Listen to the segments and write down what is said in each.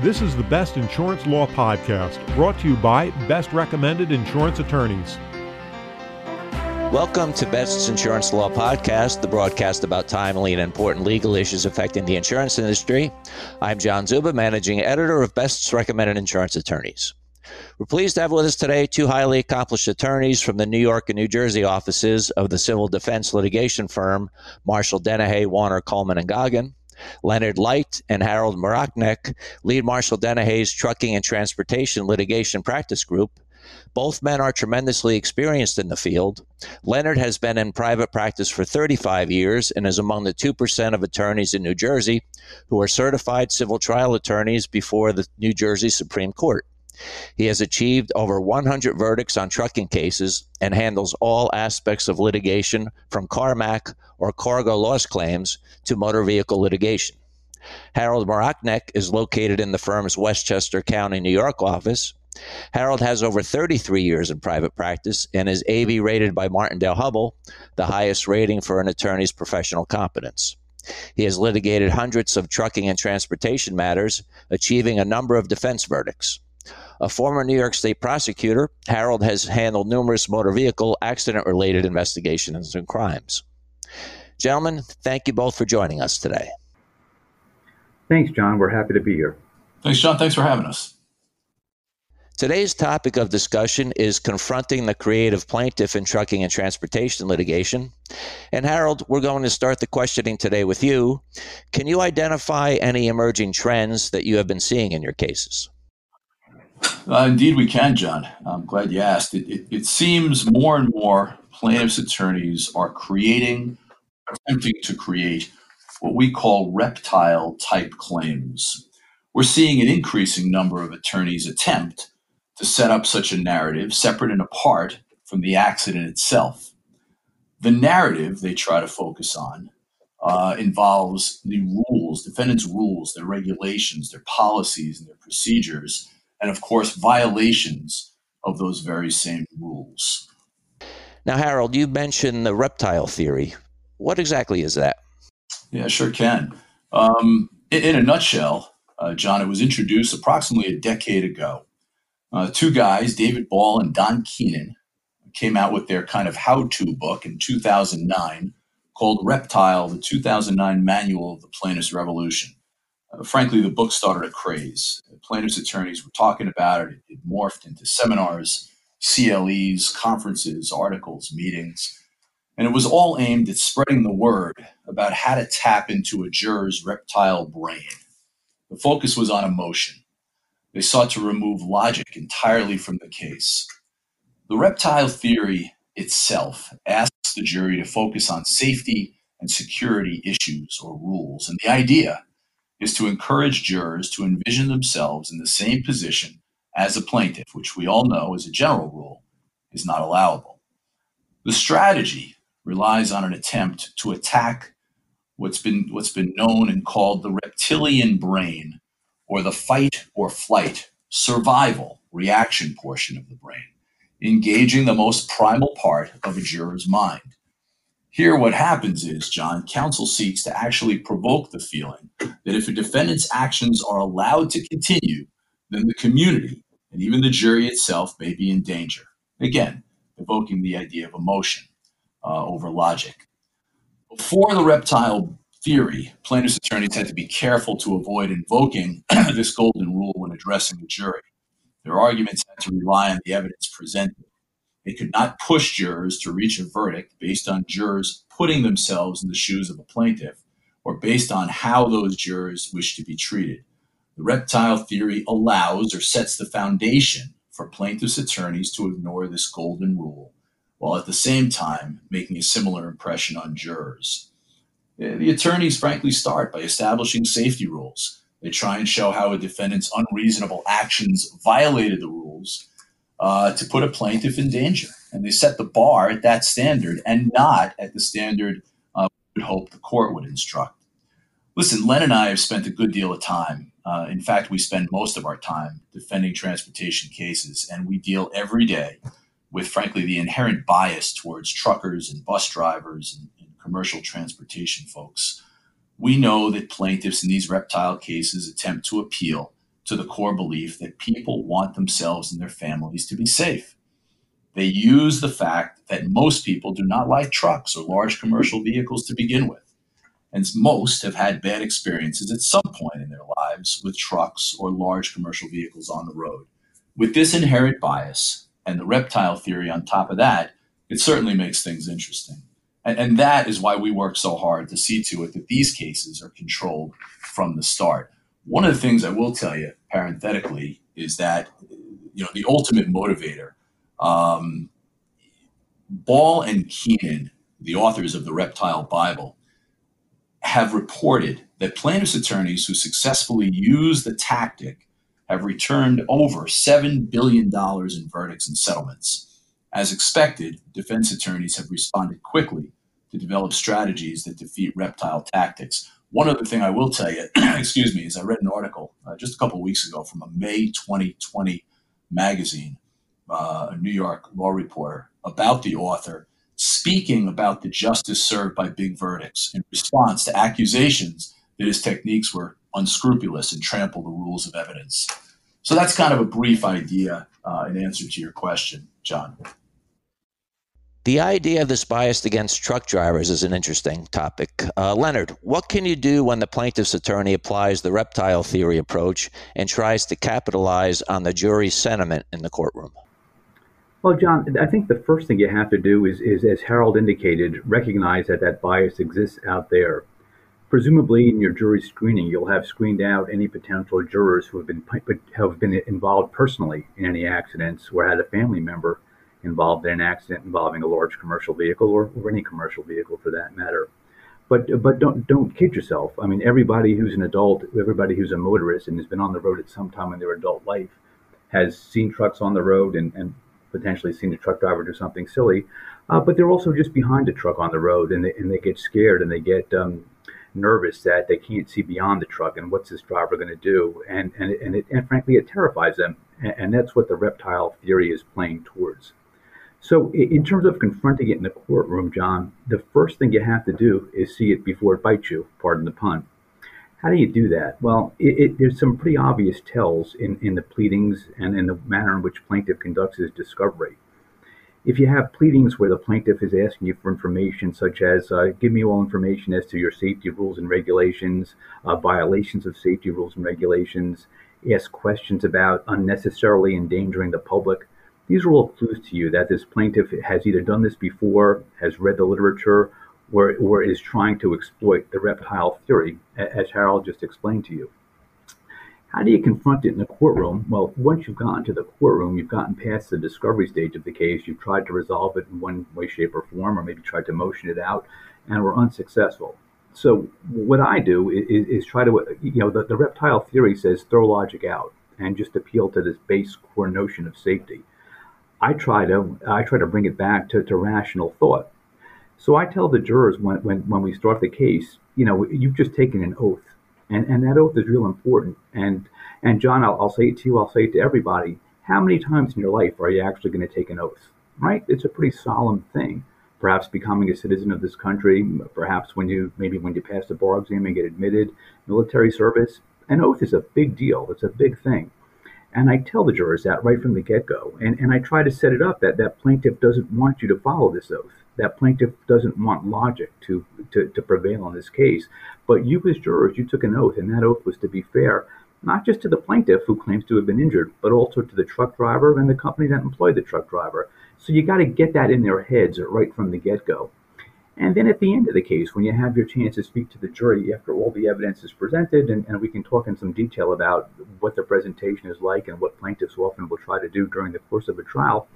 This is the Best Insurance Law Podcast, brought to you by Best Recommended Insurance Attorneys. Welcome to Best Insurance Law Podcast, the broadcast about timely and important legal issues affecting the insurance industry. I'm John Zuba, managing editor of Best Recommended Insurance Attorneys. We're pleased to have with us today two highly accomplished attorneys from the New York and New Jersey offices of the civil defense litigation firm Marshall Dennehy, Warner, Coleman, and Goggin. Leonard Leicht and Harold Marachnek lead Marshall Dennehy's Trucking and Transportation Litigation Practice Group. Both men are tremendously experienced in the field. Leonard has been in private practice for 35 years and is among the 2% of attorneys in New Jersey who are certified civil trial attorneys before the New Jersey Supreme Court. He has achieved over 100 verdicts on trucking cases and handles all aspects of litigation from Carmack or cargo loss claims to motor vehicle litigation. Harold Marachnek is located in the firm's Westchester County, New York office. Harold has over 33 years in private practice and is AV rated by Martindale-Hubbell, the highest rating for an attorney's professional competence. He has litigated hundreds of trucking and transportation matters, achieving a number of defense verdicts. A former New York State prosecutor, Harold has handled numerous motor vehicle accident related investigations and crimes. Gentlemen, thank you both for joining us today. Thanks, John. We're happy to be here. Thanks, John. Thanks for having us. Today's topic of discussion is confronting the creative plaintiff in trucking and transportation litigation. And Harold, we're going to start the questioning today with you. Can you identify any emerging trends that you have been seeing in your cases? Uh, indeed, we can, John. I'm glad you asked. It, it, it, seems more and more plaintiffs' attorneys are creating, attempting to create what we call reptile type claims. We're seeing an increasing number of attorneys attempt to set up such a narrative separate and apart from the accident itself. The narrative they try to focus on uh, involves the rules, defendants' rules, their regulations, their policies, and their procedures and of course violations of those very same rules. Now, Harold, you mentioned the reptile theory. What exactly is that? Yeah, sure can. Um, in, in, a nutshell, uh, John, it was introduced approximately a decade ago. Uh, two guys, David Ball and Don Keenan, came out with their kind of how to book in 2009 called Reptile, the 2009 Manual of the Plaintiff's Revolution. Frankly, the book started a craze. Plaintiffs' attorneys were talking about it. It morphed into seminars, CLEs, conferences, articles, meetings. And it was all aimed at spreading the word about how to tap into a juror's reptile brain. The focus was on emotion. They sought to remove logic entirely from the case. The reptile theory itself asks the jury to focus on safety and security issues or rules. And the idea is to encourage jurors to envision themselves in the same position as a plaintiff, which we all know, as a general rule, is not allowable. The strategy relies on an attempt to attack what's been, what's been known and called the reptilian brain, or the fight or flight, survival, reaction portion of the brain, engaging the most primal part of a juror's mind. Here, what happens is, John, counsel seeks to actually provoke the feeling that if a defendant's actions are allowed to continue, then the community and even the jury itself may be in danger. Again, evoking the idea of emotion uh, over logic. Before the reptile theory, plaintiff's attorneys had to be careful to avoid invoking this golden rule when addressing the jury. Their arguments had to rely on the evidence presented they could not push jurors to reach a verdict based on jurors putting themselves in the shoes of a plaintiff or based on how those jurors wish to be treated. The reptile theory allows or sets the foundation for plaintiffs' attorneys to ignore this golden rule, while at the same time making a similar impression on jurors. The attorneys frankly start by establishing safety rules. They try and show how a defendant's unreasonable actions violated the rules uh, to put a plaintiff in danger. And they set the bar at that standard and not at the standard uh, we would hope the court would instruct. Listen, Len and I have spent a good deal of time. Uh, in fact, we spend most of our time defending transportation cases, and we deal every day with, frankly, the inherent bias towards truckers and bus drivers and, and commercial transportation folks. We know that plaintiffs in these reptile cases attempt to appeal to the core belief that people want themselves and their families to be safe. They use the fact that most people do not like trucks or large commercial vehicles to begin with. And most have had bad experiences at some point in their lives with trucks or large commercial vehicles on the road. With this inherent bias and the reptile theory on top of that, it certainly makes things interesting. And, and that is why we work so hard to see to it that these cases are controlled from the start. One of the things I will tell you, parenthetically, is that you know the ultimate motivator. Um, Ball and Keenan, the authors of the Reptile Bible, have reported that plaintiffs' attorneys who successfully use the tactic have returned over $7 billion in verdicts and settlements. As expected, defense attorneys have responded quickly to develop strategies that defeat reptile tactics. One other thing I will tell you, excuse me, is I read an article uh, just a couple weeks ago from a May 2020 magazine, uh, a New York law reporter, about the author speaking about the justice served by big verdicts in response to accusations that his techniques were unscrupulous and trample the rules of evidence. So that's kind of a brief idea uh, in answer to your question, John. The idea of this bias against truck drivers is an interesting topic. Uh, Leonard, what can you do when the plaintiff's attorney applies the reptile theory approach and tries to capitalize on the jury's sentiment in the courtroom? Well, John, I think the first thing you have to do is, is as Harold indicated, recognize that that bias exists out there. Presumably, in your jury screening, you'll have screened out any potential jurors who have been have been involved personally in any accidents or had a family member involved in an accident involving a large commercial vehicle or, or any commercial vehicle for that matter. But but don't don't kid yourself. I mean, everybody who's an adult, everybody who's a motorist and has been on the road at some time in their adult life, has seen trucks on the road and, and potentially seen a truck driver do something silly. Uh, but they're also just behind a truck on the road and they, and they get scared and they get um, nervous that they can't see beyond the truck and what's this driver going to do and and and, it, and frankly it terrifies them and, and that's what the reptile theory is playing towards so, in terms of confronting it in the courtroom, John, the first thing you have to do is see it before it bites you, pardon the pun. How do you do that? Well, it, it, there's some pretty obvious tells in, in the pleadings and in the manner in which plaintiff conducts his discovery. If you have pleadings where the plaintiff is asking you for information such as, uh, give me all information as to your safety rules and regulations, uh, violations of safety rules and regulations, ask questions about unnecessarily endangering the public, these are all clues to you that this plaintiff has either done this before, has read the literature, or, or is trying to exploit the reptile theory, as Harold just explained to you. How do you confront it in the courtroom? Well, once you've gotten to the courtroom, you've gotten past the discovery stage of the case, you've tried to resolve it in one way, shape, or form, or maybe tried to motion it out, and were unsuccessful. So, what I do is, is try to, you know, the, the reptile theory says throw logic out and just appeal to this base core notion of safety. I try to I try to bring it back to, to rational thought. So I tell the jurors when, when, when we start the case, you know, you've just taken an oath, and, and that oath is real important. And and John, I'll, I'll say it to you, I'll say it to everybody. How many times in your life are you actually going to take an oath? Right? It's a pretty solemn thing. Perhaps becoming a citizen of this country, perhaps when you maybe when you pass the bar exam and get admitted, military service. An oath is a big deal. It's a big thing. And I tell the jurors that right from the get go. And, and I try to set it up that that plaintiff doesn't want you to follow this oath. That plaintiff doesn't want logic to, to, to prevail in this case. But you, as jurors, you took an oath, and that oath was to be fair, not just to the plaintiff who claims to have been injured, but also to the truck driver and the company that employed the truck driver. So you got to get that in their heads right from the get go. And then at the end of the case, when you have your chance to speak to the jury after all the evidence is presented, and, and, we can talk in some detail about what the presentation is like and what plaintiffs often will try to do during the course of a trial.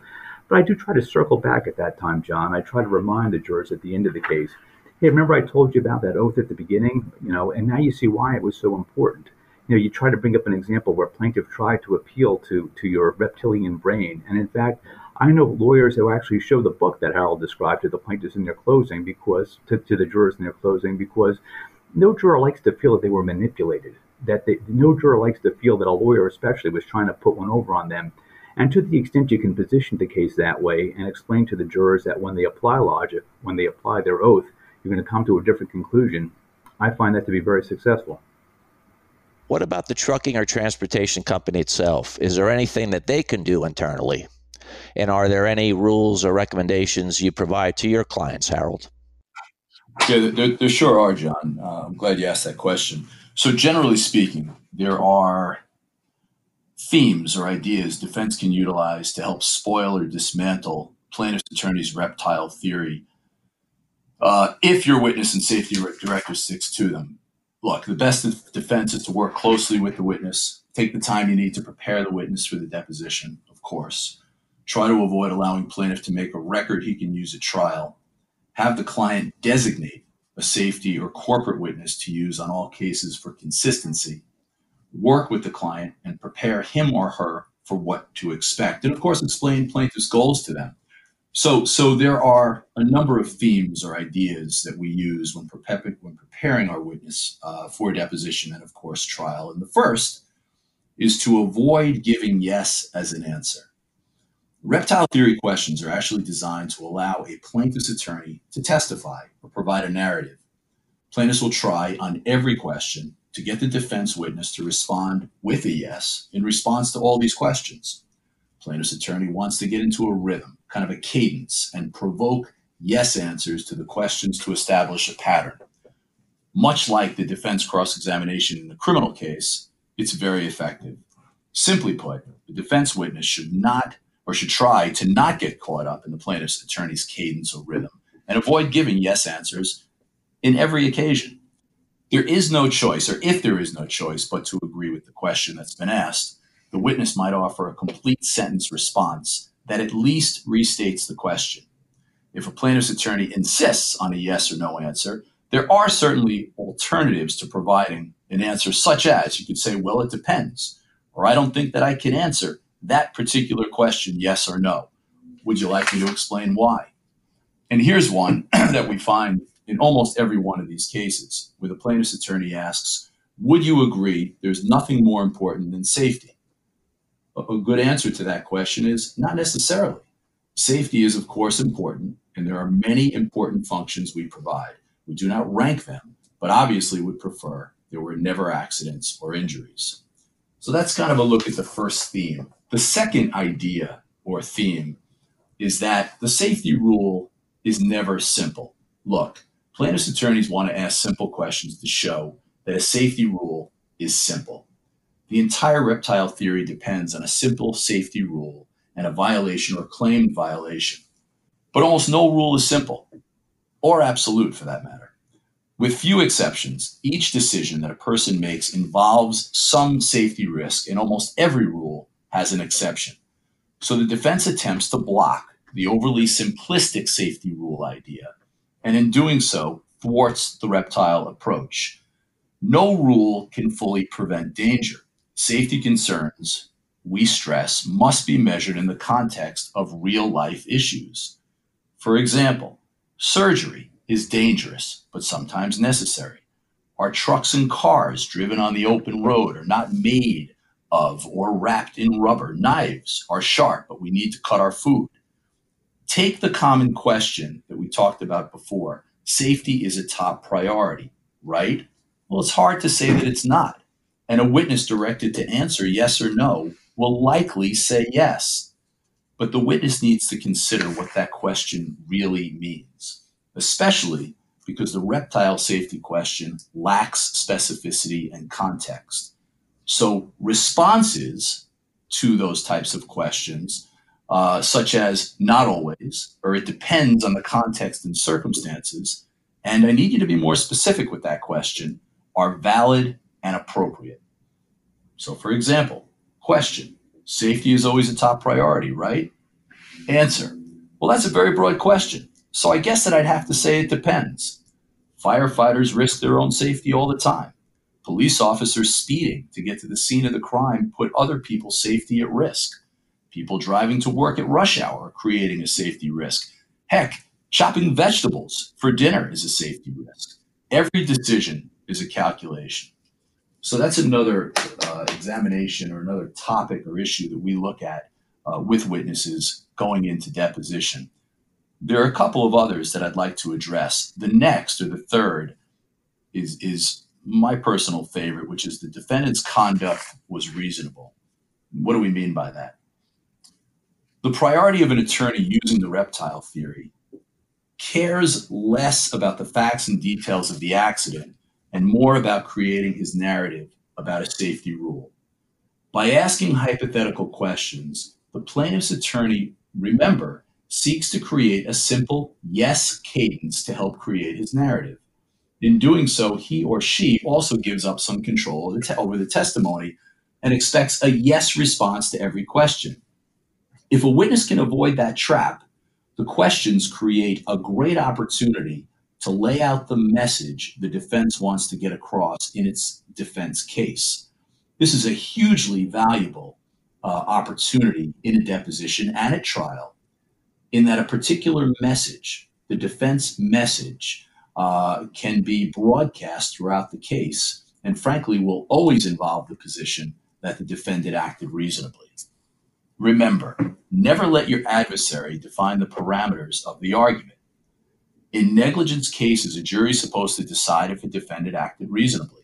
But I do try to circle back at that time, John. I try to remind the jurors at the end of the case, hey, remember I told you about that oath at the beginning? You know, and now you see why it was so important. You know, you try to bring up an example where plaintiff tried to appeal to to your reptilian brain, and in fact, I know lawyers who actually show the book that Harold described to the plaintiffs in their closing because to, to the jurors in their closing because no juror likes to feel that they were manipulated. That they, no juror likes to feel that a lawyer, especially, was trying to put one over on them. And to the extent you can position the case that way and explain to the jurors that when they apply logic, when they apply their oath, you're going to come to a different conclusion, I find that to be very successful. What about the trucking or transportation company itself? Is there anything that they can do internally? And are there any rules or recommendations you provide to your clients, Harold? Yeah, there, there sure are, John. Uh, I'm glad you asked that question. So, generally speaking, there are themes or ideas defense can utilize to help spoil or dismantle plaintiff's attorney's reptile theory uh, if your witness and safety director sticks to them. Look, the best defense is to work closely with the witness, take the time you need to prepare the witness for the deposition, of course. Try to avoid allowing plaintiff to make a record he can use at trial. Have the client designate a safety or corporate witness to use on all cases for consistency. Work with the client and prepare him or her for what to expect. And of course, explain plaintiff's goals to them. So, so there are a number of themes or ideas that we use when, preparing, when preparing our witness uh, for deposition and, of course, trial. And the first is to avoid giving yes as an answer. Reptile theory questions are actually designed to allow a plaintiff's attorney to testify or provide a narrative. Plaintiffs will try on every question to get the defense witness to respond with a yes in response to all these questions. Plaintiff's attorney wants to get into a rhythm, kind of a cadence, and provoke yes answers to the questions to establish a pattern. Much like the defense cross examination in a criminal case, it's very effective. Simply put, the defense witness should not or should try to not get caught up in the plaintiff's attorney's cadence or rhythm and avoid giving yes answers in every occasion. There is no choice, or if there is no choice, but to agree with the question that's been asked, the witness might offer a complete sentence response that at least restates the question. If a plaintiff's attorney insists on a yes or no answer, there are certainly alternatives to providing an answer, such as you could say, well, it depends, or I don't think that I can answer that particular question, yes or no. Would you like me to explain why? And here's one that we find in almost every one of these cases where the plaintiff's attorney asks, Would you agree there's nothing more important than safety? A good answer to that question is not necessarily. Safety is, of course, important, and there are many important functions we provide. We do not rank them, but obviously would prefer there were never accidents or injuries. So that's kind of a look at the first theme the second idea or theme is that the safety rule is never simple. Look, plaintiff's attorneys want to ask simple questions to show that a safety rule is simple. The entire reptile theory depends on a simple safety rule and a violation or claimed violation. But almost no rule is simple, or absolute for that matter. With few exceptions, each decision that a person makes involves some safety risk, and almost every rule has an exception. So the defense attempts to block the overly simplistic safety rule idea, and in doing so, thwarts the reptile approach. No rule can fully prevent danger. Safety concerns, we stress, must be measured in the context of real life issues. For example, surgery is dangerous, but sometimes necessary. Our trucks and cars driven on the open road are not made of or wrapped in rubber. Knives are sharp, but we need to cut our food. Take the common question that we talked about before safety is a top priority, right? Well, it's hard to say that it's not. And a witness directed to answer yes or no will likely say yes. But the witness needs to consider what that question really means, especially because the reptile safety question lacks specificity and context. So responses to those types of questions, uh, such as not always, or it depends on the context and circumstances, and I need you to be more specific with that question, are valid and appropriate. So, for example, question Safety is always a top priority, right? Answer Well, that's a very broad question. So, I guess that I'd have to say it depends. Firefighters risk their own safety all the time. Police officers speeding to get to the scene of the crime put other people's safety at risk. People driving to work at rush hour are creating a safety risk. Heck, chopping vegetables for dinner is a safety risk. Every decision is a calculation. So that's another uh, examination or another topic or issue that we look at uh, with witnesses going into deposition. There are a couple of others that I'd like to address. The next or the third is, is my personal favorite, which is the defendant's conduct was reasonable. What do we mean by that? The priority of an attorney using the reptile theory cares less about the facts and details of the accident and more about creating his narrative about a safety rule. By asking hypothetical questions, the plaintiff's attorney, remember, seeks to create a simple yes cadence to help create his narrative. In doing so, he or she also gives up some control over the testimony and expects a yes response to every question. If a witness can avoid that trap, the questions create a great opportunity to lay out the message the defense wants to get across in its defense case. This is a hugely valuable uh, opportunity in a deposition and at trial, in that a particular message, the defense message, uh, can be broadcast throughout the case, and frankly, will always involve the position that the defendant acted reasonably. Remember, never let your adversary define the parameters of the argument. In negligence cases, a jury is supposed to decide if a defendant acted reasonably.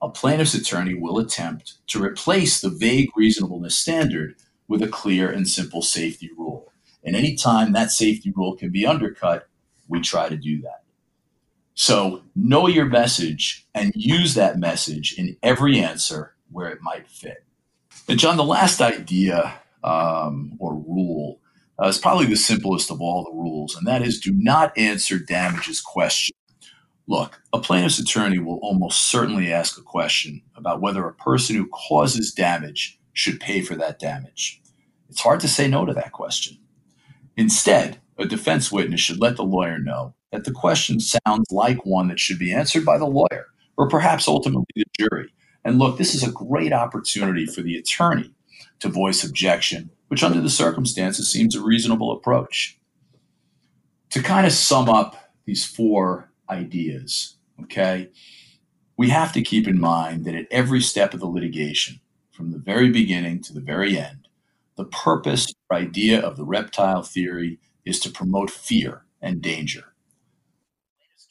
A plaintiff's attorney will attempt to replace the vague reasonableness standard with a clear and simple safety rule. And anytime that safety rule can be undercut, we try to do that. So know your message and use that message in every answer where it might fit. And John, the last idea um, or rule uh, is probably the simplest of all the rules, and that is do not answer damages question. Look, a plaintiff's attorney will almost certainly ask a question about whether a person who causes damage should pay for that damage. It's hard to say no to that question. Instead, a defense witness should let the lawyer know that the question sounds like one that should be answered by the lawyer or perhaps ultimately the jury. And look, this is a great opportunity for the attorney to voice objection, which under the circumstances seems a reasonable approach. To kind of sum up these four ideas, okay, we have to keep in mind that at every step of the litigation, from the very beginning to the very end, the purpose idea of the reptile theory is to promote fear and danger.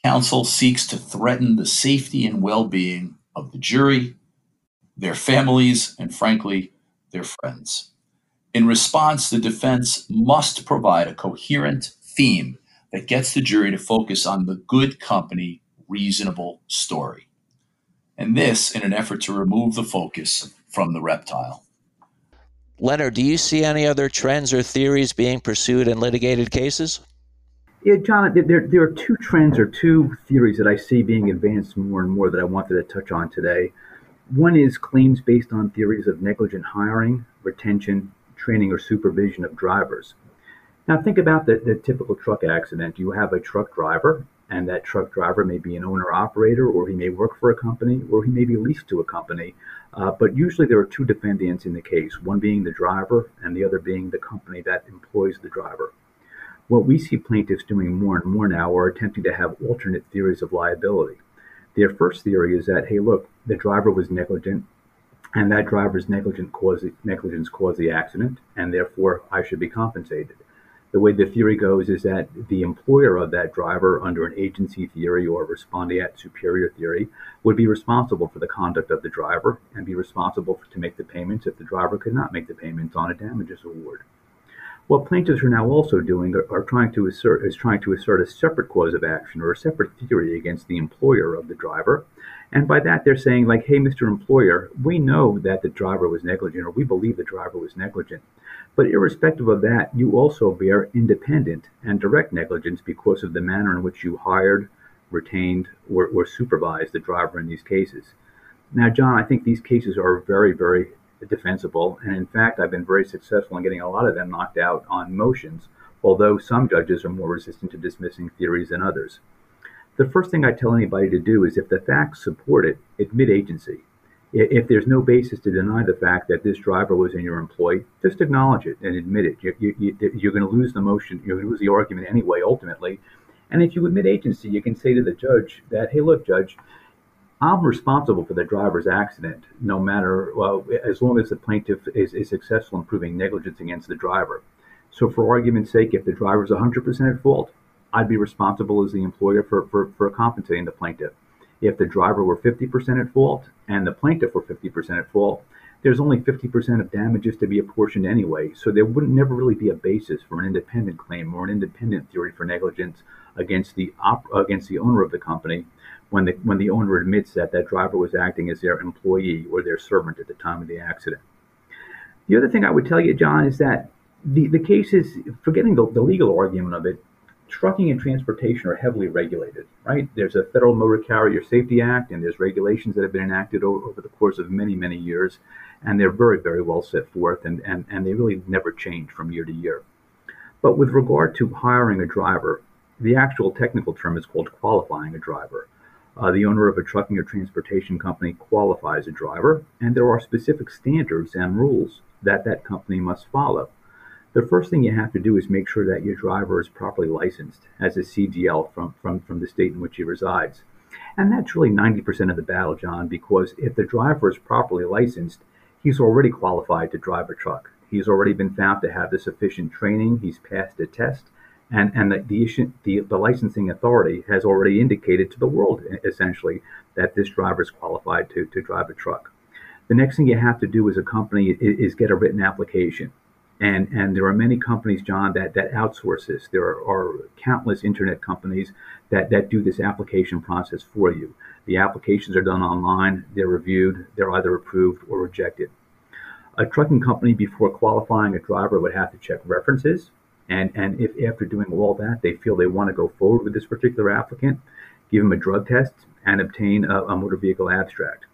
Counsel seeks to threaten the safety and well being of the jury, their families, and frankly, their friends. In response, the defense must provide a coherent theme that gets the jury to focus on the good company, reasonable story. And this in an effort to remove the focus from the reptile. Leonard, do you see any other trends or theories being pursued in litigated cases? Yeah, John, there, there are two trends or two theories that I see being advanced more and more that I wanted to touch on today. One is claims based on theories of negligent hiring, retention, training, or supervision of drivers. Now, think about the, the typical truck accident. Do you have a truck driver, and that truck driver may be an owner operator, or he may work for a company, or he may be leased to a company. Uh, but usually there are two defendants in the case, one being the driver and the other being the company that employs the driver. What we see plaintiffs doing more and more now are attempting to have alternate theories of liability. Their first theory is that, hey, look, the driver was negligent, and that driver's negligent cause, negligence caused the accident, and therefore I should be compensated. The way the theory goes is that the employer of that driver, under an agency theory or respondeat superior theory, would be responsible for the conduct of the driver and be responsible to make the payments if the driver could not make the payments on a damages award. What plaintiffs are now also doing are, are, trying to assert is trying to assert a separate cause of action or a separate theory against the employer of the driver. And by that they're saying like, hey, Mr. Employer, we know that the driver was negligent or we believe the driver was negligent. But irrespective of that, you also bear independent and direct negligence because of the manner in which you hired, retained, or, or supervised the driver in these cases. Now, John, I think these cases are very, very defensible. And in fact, I've been very successful in getting a lot of them knocked out on motions, although some judges are more resistant to dismissing theories than others. The first thing I tell anybody to do is if the facts support it, admit agency. If there's no basis to deny the fact that this driver was in your employ, just acknowledge it and admit it. You're, you, you're going to lose the motion, you're going to lose the argument anyway, ultimately. And if you admit agency, you can say to the judge that, hey, look, judge, I'm responsible for the driver's accident, no matter, well, as long as the plaintiff is, is successful in proving negligence against the driver. So, for argument's sake, if the driver is 100% at fault, I'd be responsible as the employer for, for, for compensating the plaintiff. If the driver were 50% at fault and the plaintiff were 50% at fault, there's only 50% of damages to be apportioned anyway. So there wouldn't never really be a basis for an independent claim or an independent theory for negligence against the op- against the owner of the company when the when the owner admits that that driver was acting as their employee or their servant at the time of the accident. The other thing I would tell you, John, is that the, the cases, forgetting the, the legal argument of it, trucking and transportation are heavily regulated, right? There's a Federal Motor Carrier Safety Act, and there's regulations that have been enacted over, over, the course of many, many years, and they're very, very well set forth, and, and, and they really never change from year to year. But with regard to hiring a driver, the actual technical term is called qualifying a driver. Uh, the owner of a trucking or transportation company qualifies a driver, and there are specific standards and rules that that company must follow. The first thing you have to do is make sure that your driver is properly licensed as a CDL from, from, from the state in which he resides. And that's really 90% of the battle, John, because if the driver is properly licensed, he's already qualified to drive a truck. He's already been found to have the sufficient training, he's passed a test, and, and the, the, issue, the, the licensing authority has already indicated to the world, essentially, that this driver is qualified to, to drive a truck. The next thing you have to do as a company is, is get a written application. And, and there are many companies, John, that, that outsource this. There are, are countless internet companies that, that do this application process for you. The applications are done online, they're reviewed, they're either approved or rejected. A trucking company, before qualifying a driver, would have to check references. And, and if after doing all that, they feel they want to go forward with this particular applicant, give them a drug test and obtain a, a motor vehicle abstract.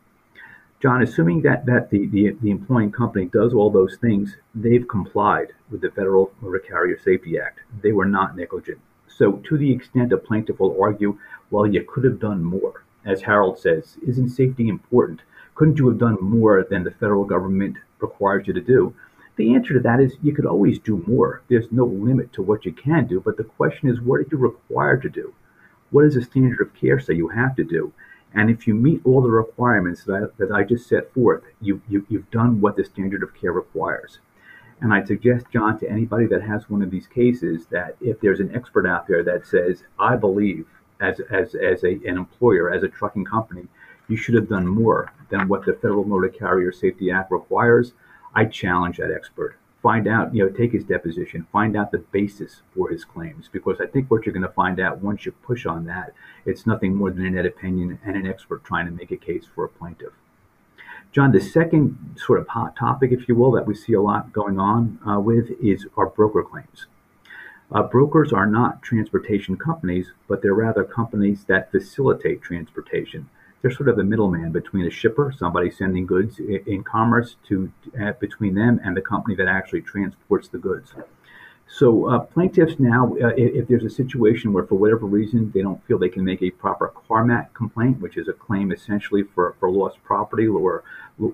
John, assuming that, that the, the, the employing company does all those things, they've complied with the Federal Motor Carrier Safety Act. They were not negligent. So, to the extent a plaintiff will argue, well, you could have done more, as Harold says, isn't safety important? Couldn't you have done more than the federal government requires you to do? The answer to that is you could always do more. There's no limit to what you can do, but the question is, what are you required to do? What does the standard of care say you have to do? And if you meet all the requirements that I, that I just set forth, you, you, you've done what the standard of care requires. And I suggest, John, to anybody that has one of these cases, that if there's an expert out there that says, I believe as, as, as a, an employer, as a trucking company, you should have done more than what the Federal Motor Carrier Safety Act requires, I challenge that expert find out, you know, take his deposition, find out the basis for his claims. Because I think what you're going to find out once you push on that, it's nothing more than a net opinion and an expert trying to make a case for a plaintiff. John, the second sort of hot topic, if you will, that we see a lot going on uh, with is our broker claims. Uh, brokers are not transportation companies, but they're rather companies that facilitate transportation they're sort of the middleman between a shipper, somebody sending goods in, commerce, to uh, between them and the company that actually transports the goods. So uh, plaintiffs now, uh, if there's a situation where for whatever reason they don't feel they can make a proper Carmack complaint, which is a claim essentially for, for lost property or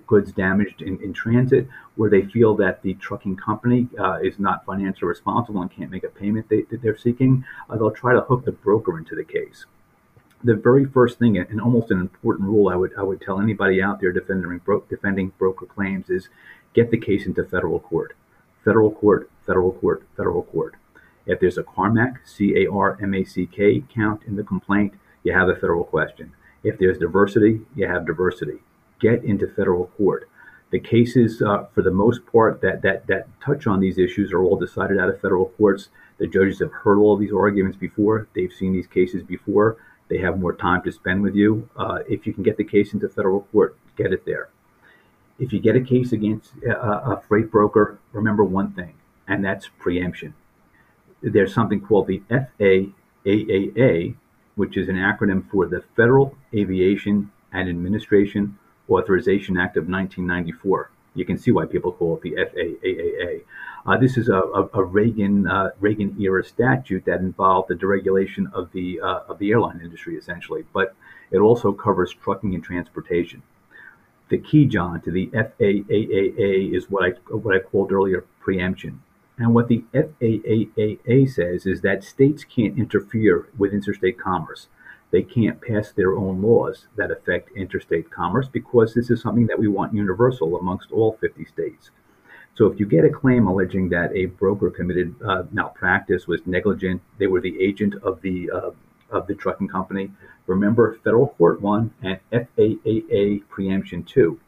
goods damaged in, in transit, where they feel that the trucking company uh, is not financially responsible and can't make a payment they, that they're seeking, uh, they'll try to hook the broker into the case the very first thing, and almost an important rule I would I would tell anybody out there defending bro- defending broker claims is get the case into federal court, federal court, federal court, federal court. If there's a Carmack, C A R M A C K count in the complaint, you have a federal question. If there's diversity, you have diversity. Get into federal court. The cases, uh, for the most part, that, that, that touch on these issues are all decided out of federal courts. The judges have heard all these arguments before. They've seen these cases before. They have more time to spend with you. Uh, if you can get the case into federal court, get it there. If you get a case against a, a freight broker, remember one thing, and that's preemption. There's something called the FAAAA, which is an acronym for the Federal Aviation and Administration Authorization Act of 1994. You can see why people call it the FAAAA. Uh, this is a, a, Reagan uh, Reagan era statute that involved the deregulation of the uh, of the airline industry essentially, but it also covers trucking and transportation. The key, John, to the FAAAA is what I what I called earlier preemption. And what the FAAAA says is that states can't interfere with interstate commerce they can't pass their own laws that affect interstate commerce because this is something that we want universal amongst all 50 states. So if you get a claim alleging that a broker committed uh, malpractice, was negligent, they were the agent of the uh, of the trucking company. Remember, federal court one and FAAA preemption two.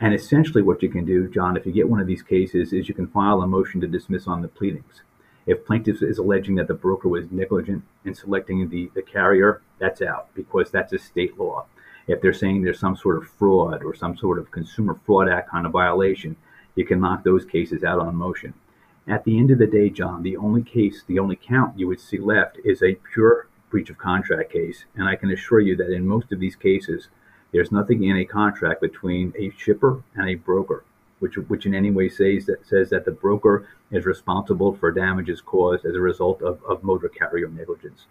And essentially, what you can do, John, if you get one of these cases, is you can file a motion to dismiss on the pleadings. If plaintiff is alleging that the broker was negligent in selecting the, the carrier, that's out because that's a state law. If they're saying there's some sort of fraud or some sort of Consumer Fraud Act kind of violation, you can knock those cases out on motion. At the end of the day, John, the only case, the only count you would see left is a pure breach of contract case. And I can assure you that in most of these cases, there's nothing in a contract between a shipper and a broker, which, which in any way says that, says that the broker is responsible for damages caused as a result of, of motor carrier negligence.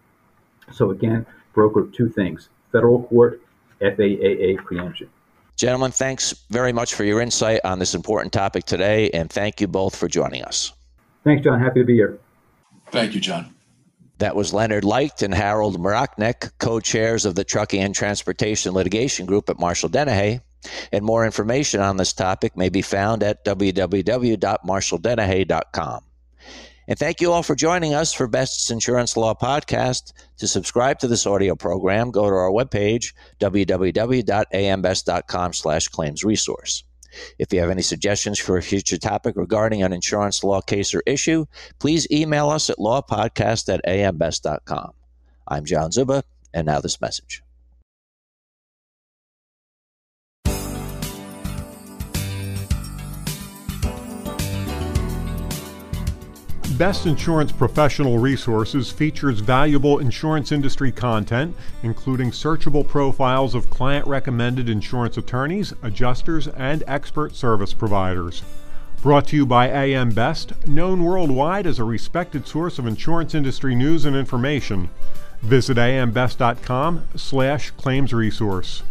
So again, broker, two things, federal court, FAAA preemption. Gentlemen, thanks very much for your insight on this important topic today, and thank you both for joining us. Thanks, John. Happy to be here. Thank you, John. That was Leonard Leicht and Harold Marachnek, co chairs of the Trucking and Transportation Litigation Group at Marshall Dennehy. And more information on this topic may be found at www.marshalldennehy.com. And thank you all for joining us for Best's Insurance Law Podcast. To subscribe to this audio program, go to our webpage, www.ambest.com slash claims resource. If you have any suggestions for a future topic regarding an insurance law case or issue, please email us at lawpodcast at ambest.com. I'm John Zuba, and now this message. Best Insurance Professional Resources features valuable insurance industry content, including searchable profiles of client recommended insurance attorneys, adjusters, and expert service providers. Brought to you by AM Best, known worldwide as a respected source of insurance industry news and information. Visit ambest.com slash claims resource.